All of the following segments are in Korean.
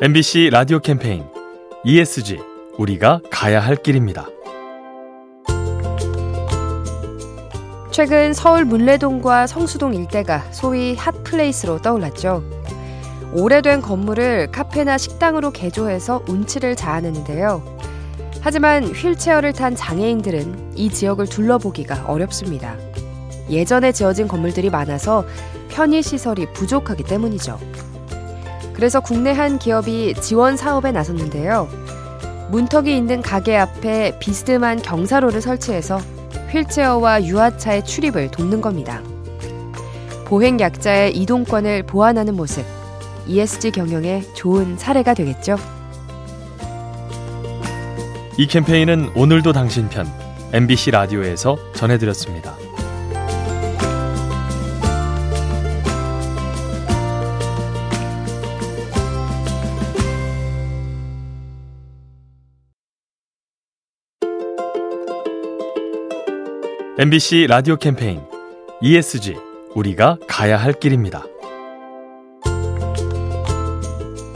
MBC 라디오 캠페인 ESG 우리가 가야 할 길입니다. 최근 서울 문래동과 성수동 일대가 소위 hot place로 떠올랐죠. 오래된 건물을 카페나 식당으로 개조해서 운치를 자아내는데요. 하지만 휠체어를 탄 장애인들은 이 지역을 둘러보기가 어렵습니다. 예전에 지어진 건물들이 많아서 편의시설이 부족하기 때문이죠. 그래서 국내 한 기업이 지원 사업에 나섰는데요. 문턱이 있는 가게 앞에 비스듬한 경사로를 설치해서 휠체어와 유아차의 출입을 돕는 겁니다. 보행 약자의 이동권을 보완하는 모습, ESG 경영의 좋은 사례가 되겠죠. 이 캠페인은 오늘도 당신 편 MBC 라디오에서 전해드렸습니다. MBC 라디오 캠페인 ESG 우리가 가야 할 길입니다.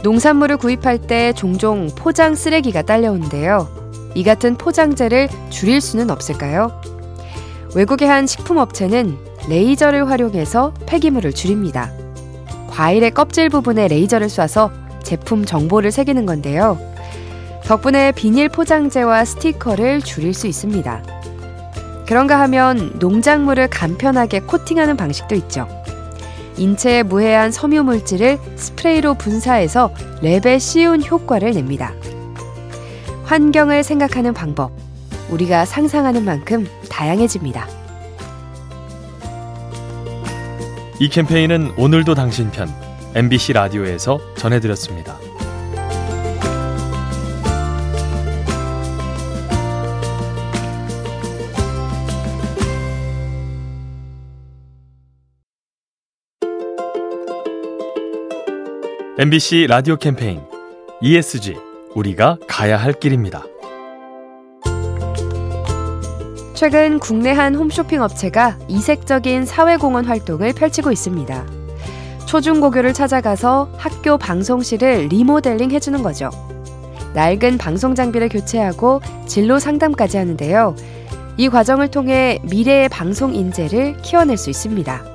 농산물을 구입할 때 종종 포장 쓰레기가 딸려오는데요. 이 같은 포장재를 줄일 수는 없을까요? 외국의 한 식품업체는 레이저를 활용해서 폐기물을 줄입니다. 과일의 껍질 부분에 레이저를 쏴서 제품 정보를 새기는 건데요. 덕분에 비닐 포장재와 스티커를 줄일 수 있습니다. 그런가 하면 농작물을 간편하게 코팅하는 방식도 있죠. 인체에 무해한 섬유 물질을 스프레이로 분사해서 랩에 씌운 효과를 냅니다. 환경을 생각하는 방법, 우리가 상상하는 만큼 다양해집니다. 이 캠페인은 오늘도 당신 편 MBC 라디오에서 전해드렸습니다. MBC 라디오 캠페인 ESG 우리가 가야 할 길입니다. 최근 국내 한 홈쇼핑 업체가 이색적인 사회공헌 활동을 펼치고 있습니다. 초중고교를 찾아가서 학교 방송실을 리모델링 해주는 거죠. 낡은 방송 장비를 교체하고 진로 상담까지 하는데요. 이 과정을 통해 미래의 방송 인재를 키워낼 수 있습니다.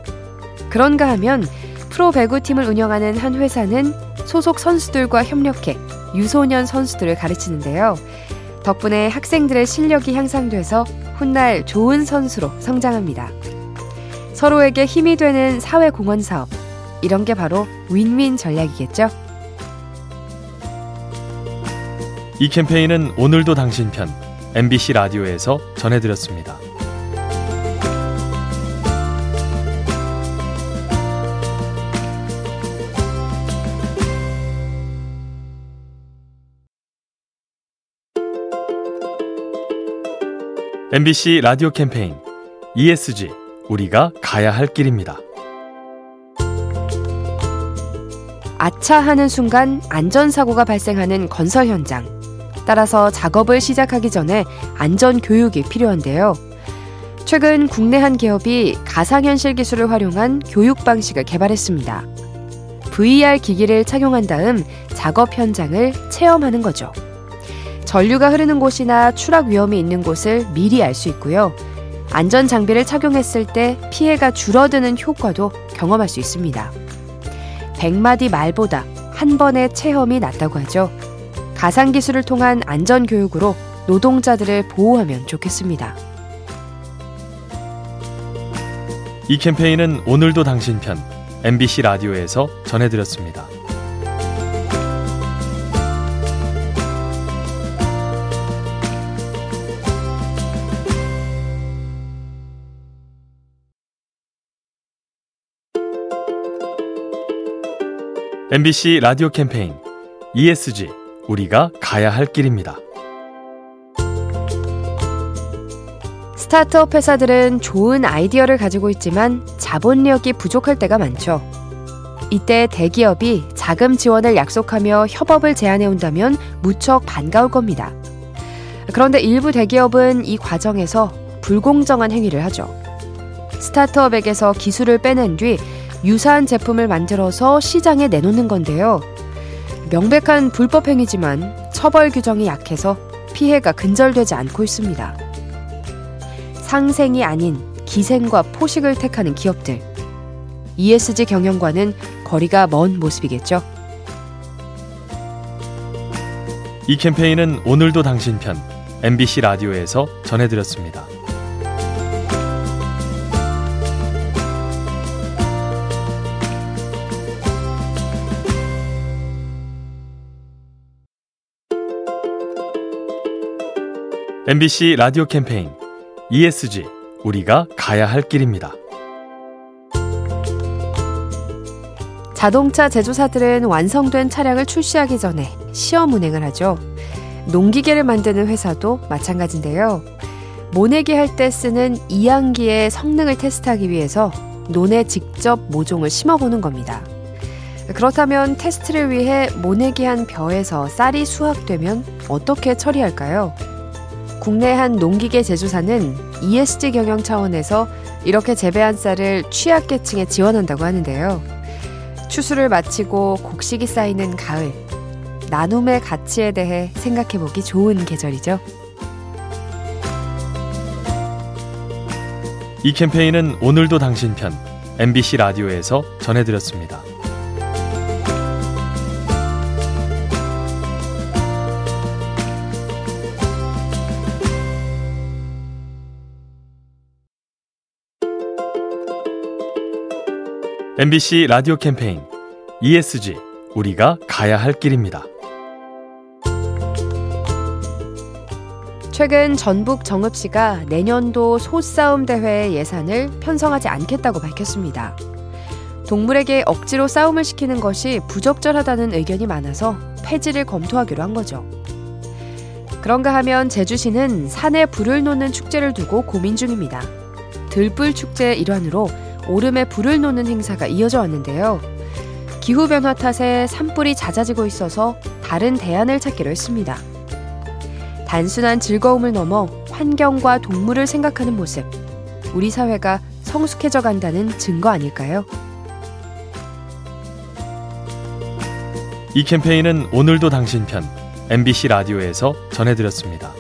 그런가 하면 프로 배구팀을 운영하는 한 회사는 소속 선수들과 협력해 유소년 선수들을 가르치는데요. 덕분에 학생들의 실력이 향상돼서 훗날 좋은 선수로 성장합니다. 서로에게 힘이 되는 사회 공헌 사업. 이런 게 바로 윈윈 전략이겠죠? 이 캠페인은 오늘도 당신 편 MBC 라디오에서 전해드렸습니다. MBC 라디오 캠페인 ESG 우리가 가야 할 길입니다. 아차 하는 순간 안전사고가 발생하는 건설 현장. 따라서 작업을 시작하기 전에 안전 교육이 필요한데요. 최근 국내 한 기업이 가상현실 기술을 활용한 교육 방식을 개발했습니다. VR 기기를 착용한 다음 작업 현장을 체험하는 거죠. 전류가 흐르는 곳이나 추락 위험이 있는 곳을 미리 알 수 있고요. 안전 장비를 착용했을 때 피해가 줄어드는 효과도 경험할 수 있습니다. 100마디 말보다 한 번의 체험이 낫다고 하죠. 가상 기술을 통한 안전 교육으로 노동자들을 보호하면 좋겠습니다. 이 캠페인은 오늘도 당신 편 MBC 라디오에서 전해드렸습니다. MBC 라디오 캠페인 ESG 우리가 가야 할 길입니다. 스타트업 회사들은 좋은 아이디어를 가지고 있지만 자본력이 부족할 때가 많죠. 이때 대기업이 자금 지원을 약속하며 협업을 제안해 온다면 무척 반가울 겁니다. 그런데 일부 대기업은 이 과정에서 불공정한 행위를 하죠. 스타트업에게서 기술을 빼낸 뒤 유사한 제품을 만들어서 시장에 내놓는 건데요. 명백한 불법 행위지만 처벌 규정이 약해서 피해가 근절되지 않고 있습니다. 상생이 아닌 기생과 포식을 택하는 기업들. ESG 경영과는 거리가 먼 모습이겠죠. 이 캠페인은 오늘도 당신 편 MBC 라디오에서 전해드렸습니다. MBC 라디오 캠페인 ESG 우리가 가야 할 길입니다. 자동차 제조사들은 완성된 차량을 출시하기 전에 시험 운행을 하죠. 농기계를 만드는 회사도 마찬가지인데요. 모내기 할 때 쓰는 이항기의 성능을 테스트하기 위해서 논에 직접 모종을 심어보는 겁니다. 그렇다면 테스트를 위해 모내기 한 벼에서 쌀이 수확되면 어떻게 처리할까요? 국내 한 농기계 제조사는 ESG 경영 차원에서 이렇게 재배한 쌀을 취약계층에 지원한다고 하는데요. 추수를 마치고 곡식이 쌓이는 가을. 나눔의 가치에 대해 생각해보기 좋은 계절이죠. 이 캠페인은 오늘도 당신 편 MBC 라디오에서 전해드렸습니다. MBC 라디오 캠페인 ESG 우리가 가야 할 길입니다. 최근 전북 정읍시가 내년도 소싸움 대회 예산을 편성하지 않겠다고 밝혔습니다. 동물에게 억지로 싸움을 시키는 것이 부적절하다는 의견이 많아서 폐지를 검토하기로 한 거죠. 그런가 하면 제주시는 산에 불을 놓는 축제를 두고 고민 중입니다. 들불 축제 일환으로 오름에 불을 놓는 행사가 이어져 왔는데요. 기후변화 탓에 산불이 잦아지고 있어서 다른 대안을 찾기로 했습니다. 단순한 즐거움을 넘어 환경과 동물을 생각하는 모습. 우리 사회가 성숙해져 간다는 증거 아닐까요? 이 캠페인은 오늘도 당신 편 MBC 라디오에서 전해드렸습니다.